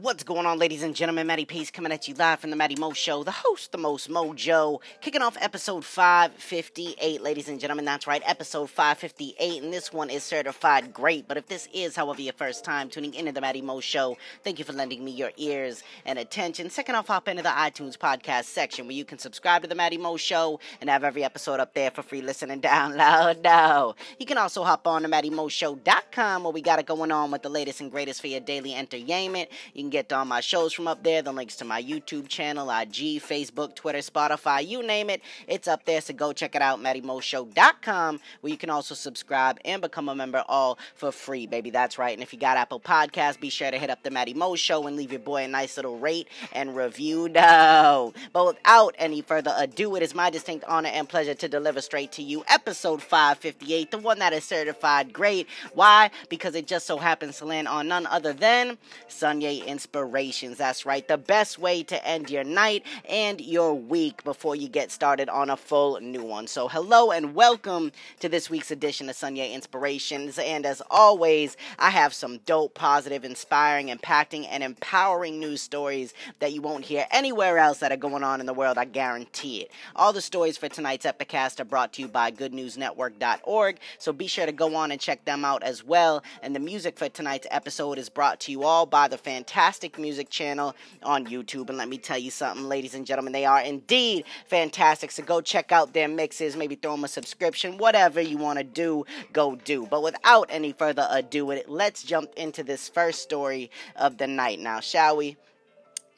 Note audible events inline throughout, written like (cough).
What's going on, ladies and gentlemen? Matty Pace coming at you live from the Matty Mo Show, the host, the most mojo, kicking off episode 558, ladies and gentlemen. That's right, episode 558, and this one is certified great. But if this is, however, your first time tuning into the Matty Mo Show, thank you for lending me your ears and attention. Second off, hop into the iTunes podcast section where you can subscribe to the Matty Mo Show and have every episode up there for free listening download. Now, You can also hop on to MattyMoShow.com where we got it going on with the latest and greatest for your daily entertainment. You can get all my shows from up there, the links to my YouTube channel, IG, Facebook, Twitter, Spotify, you name it. It's up there, so go check it out, MattyMoShow.com, where you can also subscribe and become a member all for free, baby. That's right. And if you got Apple Podcasts, be sure to hit up the Matty Mo Show and leave your boy a nice little rate and review. No. But without any further ado, it is my distinct honor and pleasure to deliver straight to you episode 558, the one that is certified great. Why? Because it just so happens to land on none other than Sunyay Inspirations. That's right, the best way to end your night and your week before you get started on a full new one. So, hello and welcome to this week's edition of Sunyay Inspirations. And as always, I have some dope, positive, inspiring, impacting, and empowering news stories that you won't hear anywhere else that are going on in the world. I guarantee it. All the stories for tonight's Epicast are brought to you by GoodNewsNetwork.org. So be sure to go on and check them out as well. And the music for tonight's episode is brought to you all by the Fantastic Music channel on YouTube. And let me tell you something, ladies and gentlemen, they are indeed fantastic. So go check out their mixes, maybe throw them a subscription, whatever you want to do, go do. But without any further ado, let's jump into this first story of the night now, shall we?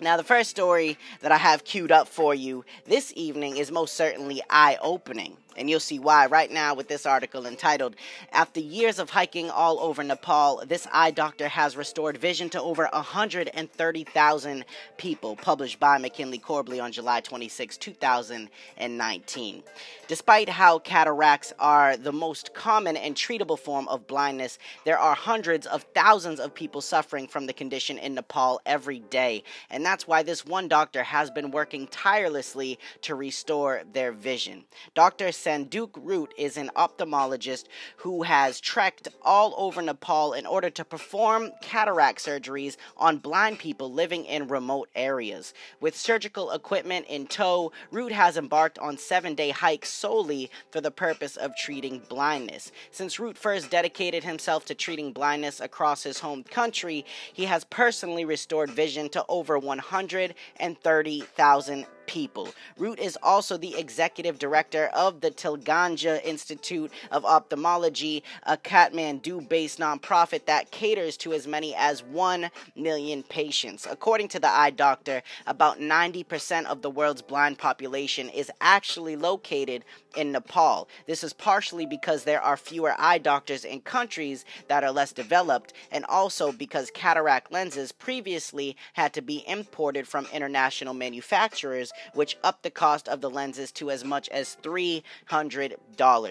Now, the first story that I have queued up for you this evening is most certainly eye opening. And you'll see why right now with this article entitled, After Years of Hiking All Over Nepal, this eye doctor has restored vision to over 130,000 people, published by McKinley Corbley on July 26, 2019. Despite how cataracts are the most common and treatable form of blindness, there are hundreds of thousands of people suffering from the condition in Nepal every day. And that's why this one doctor has been working tirelessly to restore their vision. Dr. Sanduk Ruit is an ophthalmologist who has trekked all over Nepal in order to perform cataract surgeries on blind people living in remote areas. With surgical equipment in tow, Ruit has embarked on seven day hikes solely for the purpose of treating blindness. Since Ruit first dedicated himself to treating blindness across his home country, he has personally restored vision to over 130,000 people. Ruit is also the executive director of the Tilganga Institute of Ophthalmology, a Kathmandu based nonprofit that caters to as many as 1 million patients. According to the eye doctor, about 90% of the world's blind population is actually located in Nepal. This is partially because there are fewer eye doctors in countries that are less developed, and also because cataract lenses previously had to be imported from international manufacturers which upped the cost of the lenses to as much as $300.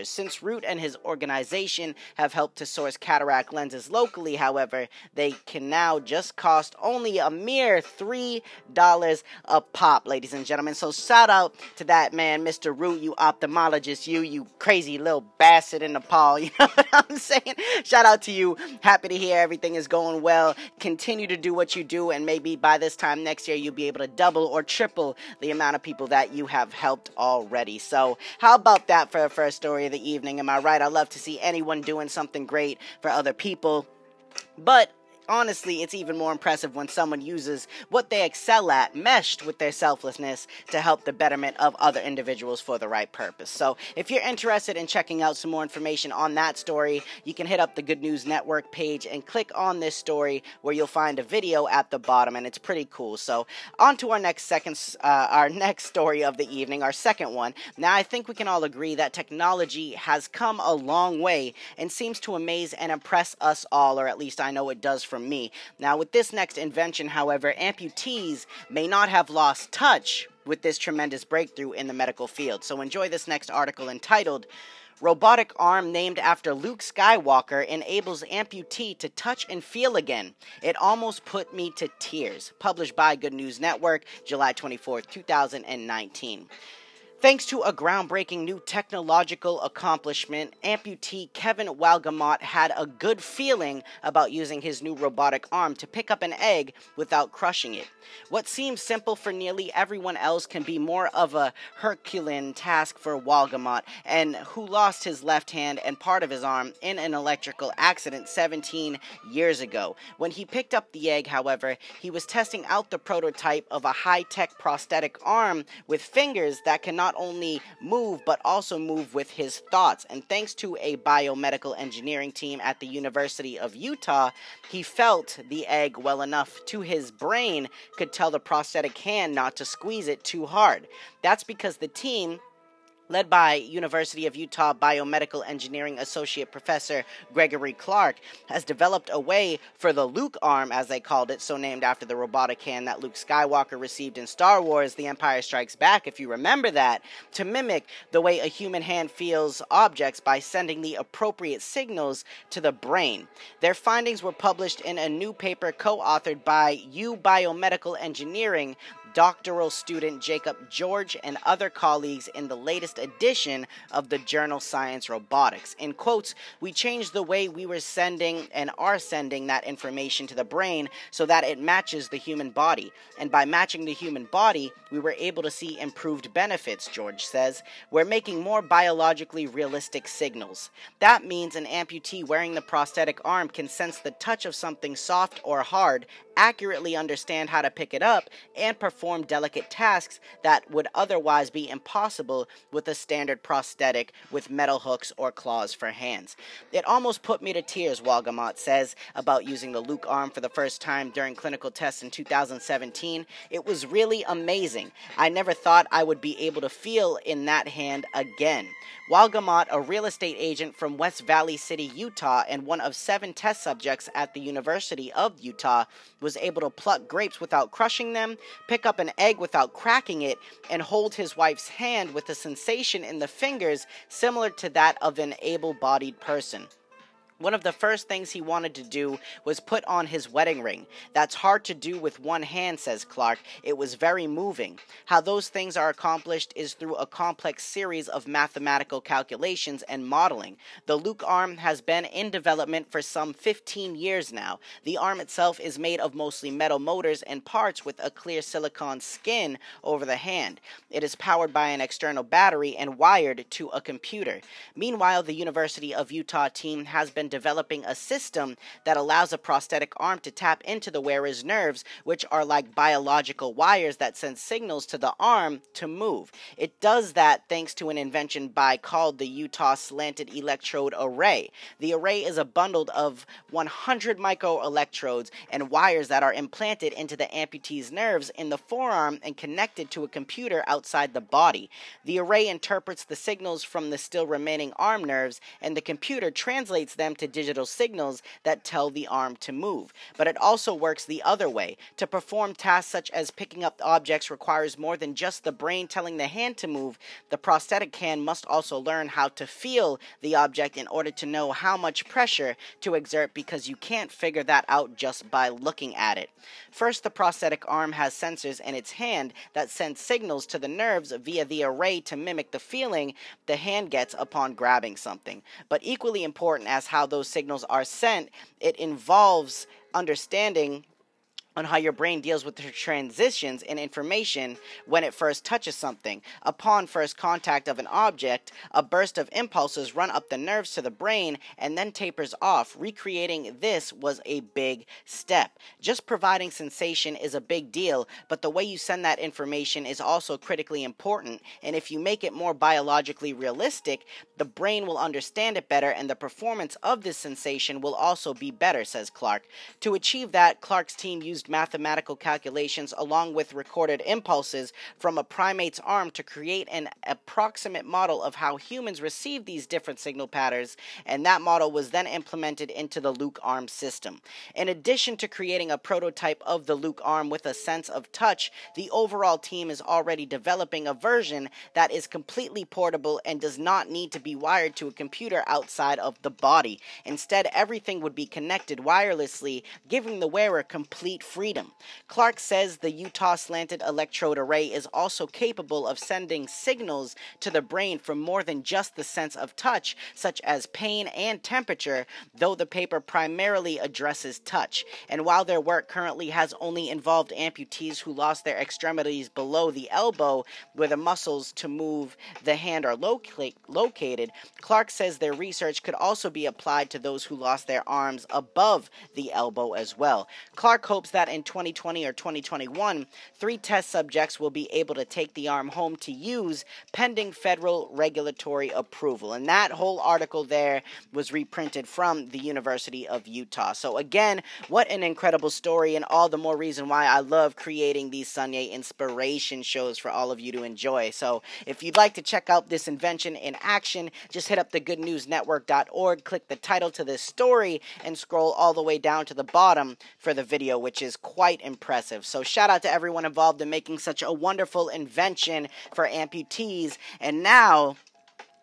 Since Ruit and his organization have helped to source cataract lenses locally, however, they can now just cost only a mere $3 a pop, ladies and gentlemen. So shout out to that man, Mr. Ruit, you ophthalmologist, you, you crazy little bastard in Nepal. (laughs) You know what I'm saying? Shout out to you. Happy to hear everything is going well. Continue to do what you do, and maybe by this time next year, you'll be able to double or triple the amount of people that you have helped already. So, how about that for a first story of the evening? Am I right? I love to see anyone doing something great for other people. But honestly, it's even more impressive when someone uses what they excel at, meshed with their selflessness, to help the betterment of other individuals for the right purpose. So, if you're interested in checking out some more information on that story, you can hit up the Good News Network page and click on this story where you'll find a video at the bottom, and it's pretty cool. So, on to our next second, uh, our (laughs) next story of the evening, our second one. Now, I think we can all agree that technology has come a long way and seems to amaze and impress us all, or at least I know it does for from me. Now, with this next invention, however, amputees may not have lost touch with this tremendous breakthrough in the medical field. So, enjoy this next article entitled Robotic arm named after Luke Skywalker enables amputee to touch and feel again. It almost put me to tears. Published by Good News Network, July 24, 2019. Thanks to a groundbreaking new technological accomplishment, amputee Keven Walgamott had a good feeling about using his new robotic arm to pick up an egg without crushing it. What seems simple for nearly everyone else can be more of a Herculean task for Walgamott, and who lost his left hand and part of his arm in an electrical accident 17 years ago. When he picked up the egg, however, he was testing out the prototype of a high tech prosthetic arm with fingers that cannot not only move, but also move with his thoughts. And thanks to a biomedical engineering team at the University of Utah, he felt the egg well enough to his brain could tell the prosthetic hand not to squeeze it too hard. That's because the team led by University of Utah Biomedical Engineering Associate Professor Gregory Clark, has developed a way for the Luke arm, as they called it, so named after the robotic hand that Luke Skywalker received in Star Wars The Empire Strikes Back, if you remember that, to mimic the way a human hand feels objects by sending the appropriate signals to the brain. Their findings were published in a new paper co authored by U Biomedical Engineering doctoral student Jacob George and other colleagues in the latest edition of the journal Science Robotics. In quotes, we changed the way we were sending and are sending that information to the brain so that it matches the human body. And by matching the human body, we were able to see improved benefits, George says. We're making more biologically realistic signals. That means an amputee wearing the prosthetic arm can sense the touch of something soft or hard accurately understand how to pick it up and perform delicate tasks that would otherwise be impossible with a standard prosthetic with metal hooks or claws for hands. It almost put me to tears, Walgamott says, about using the Luke arm for the first time during clinical tests in 2017. It was really amazing. I never thought I would be able to feel in that hand again. Walgamott, a real estate agent from West Valley City, Utah, and one of seven test subjects at the University of Utah, was able to pluck grapes without crushing them, pick up an egg without cracking it, and hold his wife's hand with a sensation in the fingers similar to that of an able bodied person. One of the first things he wanted to do was put on his wedding ring. That's hard to do with one hand, says Clark. It was very moving. How those things are accomplished is through a complex series of mathematical calculations and modeling. The Luke arm has been in development for some 15 years now. The arm itself is made of mostly metal motors and parts with a clear silicone skin over the hand. It is powered by an external battery and wired to a computer. Meanwhile, the University of Utah team has been developing a system that allows a prosthetic arm to tap into the wearer's nerves, which are like biological wires that send signals to the arm to move. It does that thanks to an invention by called the Utah Slanted Electrode Array. The array is a bundle of 100 microelectrodes and wires that are implanted into the amputee's nerves in the forearm and connected to a computer outside the body. The array interprets the signals from the still remaining arm nerves, and the computer translates them to digital signals that tell the arm to move. But it also works the other way. To perform tasks such as picking up objects requires more than just the brain telling the hand to move. The prosthetic hand must also learn how to feel the object in order to know how much pressure to exert because you can't figure that out just by looking at it. First, the prosthetic arm has sensors in its hand that send signals to the nerves via the array to mimic the feeling the hand gets upon grabbing something. But equally important as how those signals are sent, it involves understanding on how your brain deals with the transitions in information when it first touches something. Upon first contact of an object, a burst of impulses run up the nerves to the brain and then tapers off. Recreating this was a big step. Just providing sensation is a big deal, but the way you send that information is also critically important. And if you make it more biologically realistic, the brain will understand it better and the performance of this sensation will also be better, says Clark. To achieve that, Clark's team used mathematical calculations along with recorded impulses from a primate's arm to create an approximate model of how humans receive these different signal patterns, and that model was then implemented into the Luke arm system. In addition to creating a prototype of the Luke arm with a sense of touch, the overall team is already developing a version that is completely portable and does not need to be wired to a computer outside of the body. Instead, everything would be connected wirelessly, giving the wearer complete freedom freedom. Clark says the Utah slanted electrode array is also capable of sending signals to the brain from more than just the sense of touch, such as pain and temperature, though the paper primarily addresses touch. And while their work currently has only involved amputees who lost their extremities below the elbow, where the muscles to move the hand are loca- located, Clark says their research could also be applied to those who lost their arms above the elbow as well. Clark hopes that in 2020 or 2021, three test subjects will be able to take the arm home to use pending federal regulatory approval. And that whole article there was reprinted from the University of Utah. So, again, what an incredible story, and all the more reason why I love creating these Sunday inspiration shows for all of you to enjoy. So, if you'd like to check out this invention in action, just hit up the goodnewsnetwork.org, click the title to this story, and scroll all the way down to the bottom for the video, which is quite impressive. So, shout out to everyone involved in making such a wonderful invention for amputees. And now,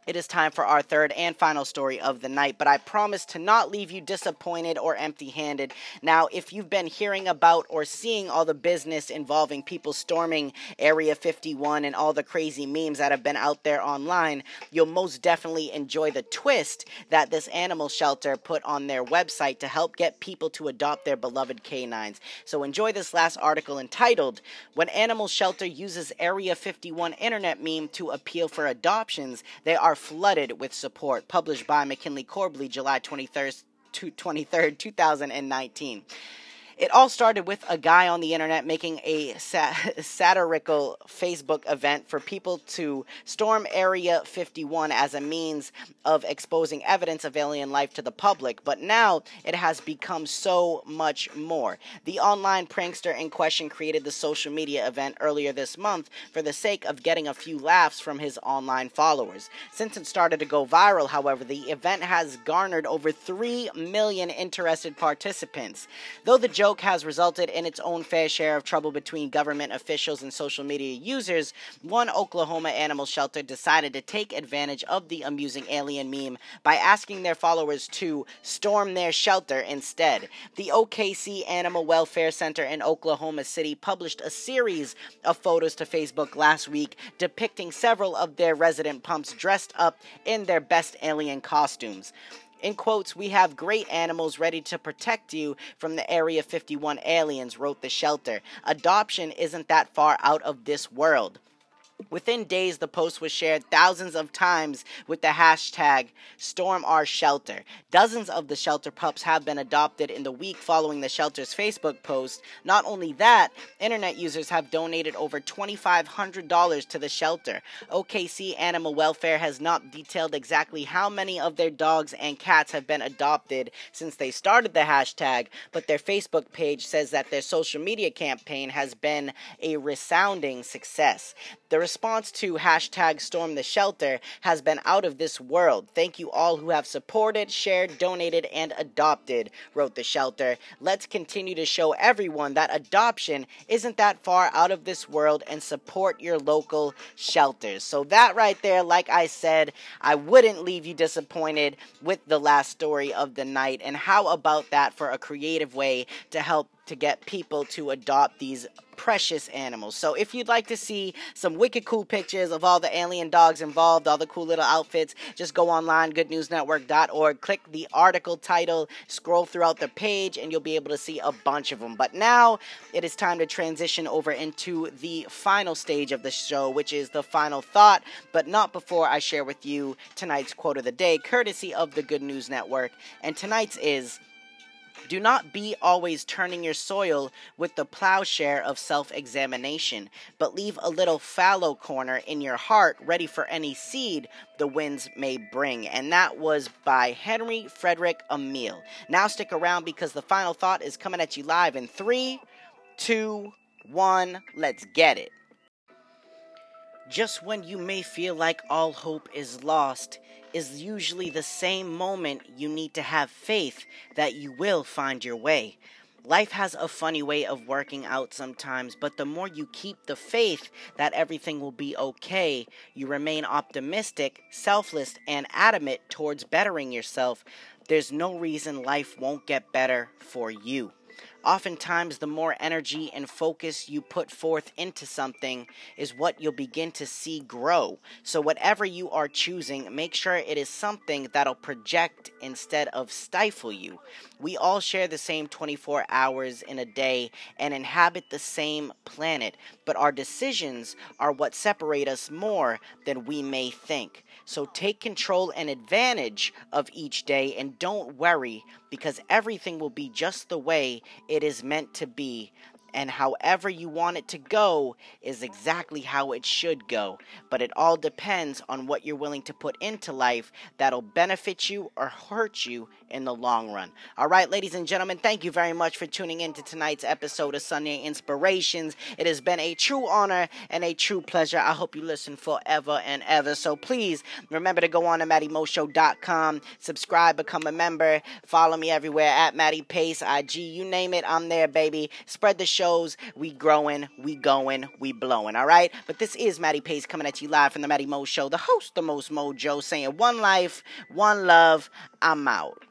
it is time for our third and final story of the night, but I promise to not leave you disappointed or empty handed. Now, if you've been hearing about or seeing all the business involving people storming Area 51 and all the crazy memes that have been out there online, you'll most definitely enjoy the twist that this animal shelter put on their website to help get people to adopt their beloved canines. So, enjoy this last article entitled When Animal Shelter Uses Area 51 Internet Meme to Appeal for Adoptions, They Are are flooded with support. Published by McKinley Corbley, July 23rd, 23rd 2019. It all started with a guy on the internet making a (laughs) satirical Facebook event for people to storm Area 51 as a means of exposing evidence of alien life to the public, but now it has become so much more. The online prankster in question created the social media event earlier this month for the sake of getting a few laughs from his online followers. Since it started to go viral, however, the event has garnered over 3 million interested participants. Though the joke has resulted in its own fair share of trouble between government officials and social media users, one Oklahoma animal shelter decided to take advantage of the amusing alien meme by asking their followers to storm their shelter instead. The OKC Animal Welfare Center in Oklahoma City published a series of photos to Facebook last week depicting several of their resident pumps dressed up in their best alien costumes. In quotes, we have great animals ready to protect you from the Area 51 aliens, wrote the shelter. Adoption isn't that far out of this world. Within days, the post was shared thousands of times with the hashtag StormOurShelter. Dozens of the shelter pups have been adopted in the week following the shelter's Facebook post. Not only that, internet users have donated over $2,500 to the shelter. OKC Animal Welfare has not detailed exactly how many of their dogs and cats have been adopted since they started the hashtag, but their Facebook page says that their social media campaign has been a resounding success. The response to hashtag storm the shelter has been out of this world. Thank you all who have supported, shared, donated, and adopted, wrote the shelter. Let's continue to show everyone that adoption isn't that far out of this world and support your local shelters. So, that right there, like I said, I wouldn't leave you disappointed with the last story of the night. And how about that for a creative way to help to get people to adopt these precious animals. So if you'd like to see some wicked cool pictures of all the alien dogs involved, all the cool little outfits, just go online, goodnewsnetwork.org, click the article title, scroll throughout the page, and you'll be able to see a bunch of them. But now it is time to transition over into the final stage of the show, which is the final thought, but not before I share with you tonight's quote of the day, courtesy of the Good News Network. And tonight's is do not be always turning your soil with the plowshare of self examination, but leave a little fallow corner in your heart ready for any seed the winds may bring. And that was by Henry Frederick Emile. Now stick around because the final thought is coming at you live in three, two, one. Let's get it. Just when you may feel like all hope is lost, is usually the same moment you need to have faith that you will find your way. Life has a funny way of working out sometimes, but the more you keep the faith that everything will be okay, you remain optimistic, selfless, and adamant towards bettering yourself, there's no reason life won't get better for you. Oftentimes, the more energy and focus you put forth into something is what you'll begin to see grow. So, whatever you are choosing, make sure it is something that'll project instead of stifle you. We all share the same 24 hours in a day and inhabit the same planet, but our decisions are what separate us more than we may think. So, take control and advantage of each day and don't worry because everything will be just the way it is meant to be and however you want it to go is exactly how it should go. But it all depends on what you're willing to put into life that'll benefit you or hurt you in the long run. All right, ladies and gentlemen, thank you very much for tuning in to tonight's episode of Sunday Inspirations. It has been a true honor and a true pleasure. I hope you listen forever and ever. So please remember to go on to MattyMoShow.com, subscribe, become a member, follow me everywhere at Matty Pace, IG, you name it, I'm there, baby. Spread the show shows. We growing, we going, we blowing. All right. But this is Matty Pace coming at you live from the Matty Mo Show, the host, the most mojo, saying one life, one love. I'm out.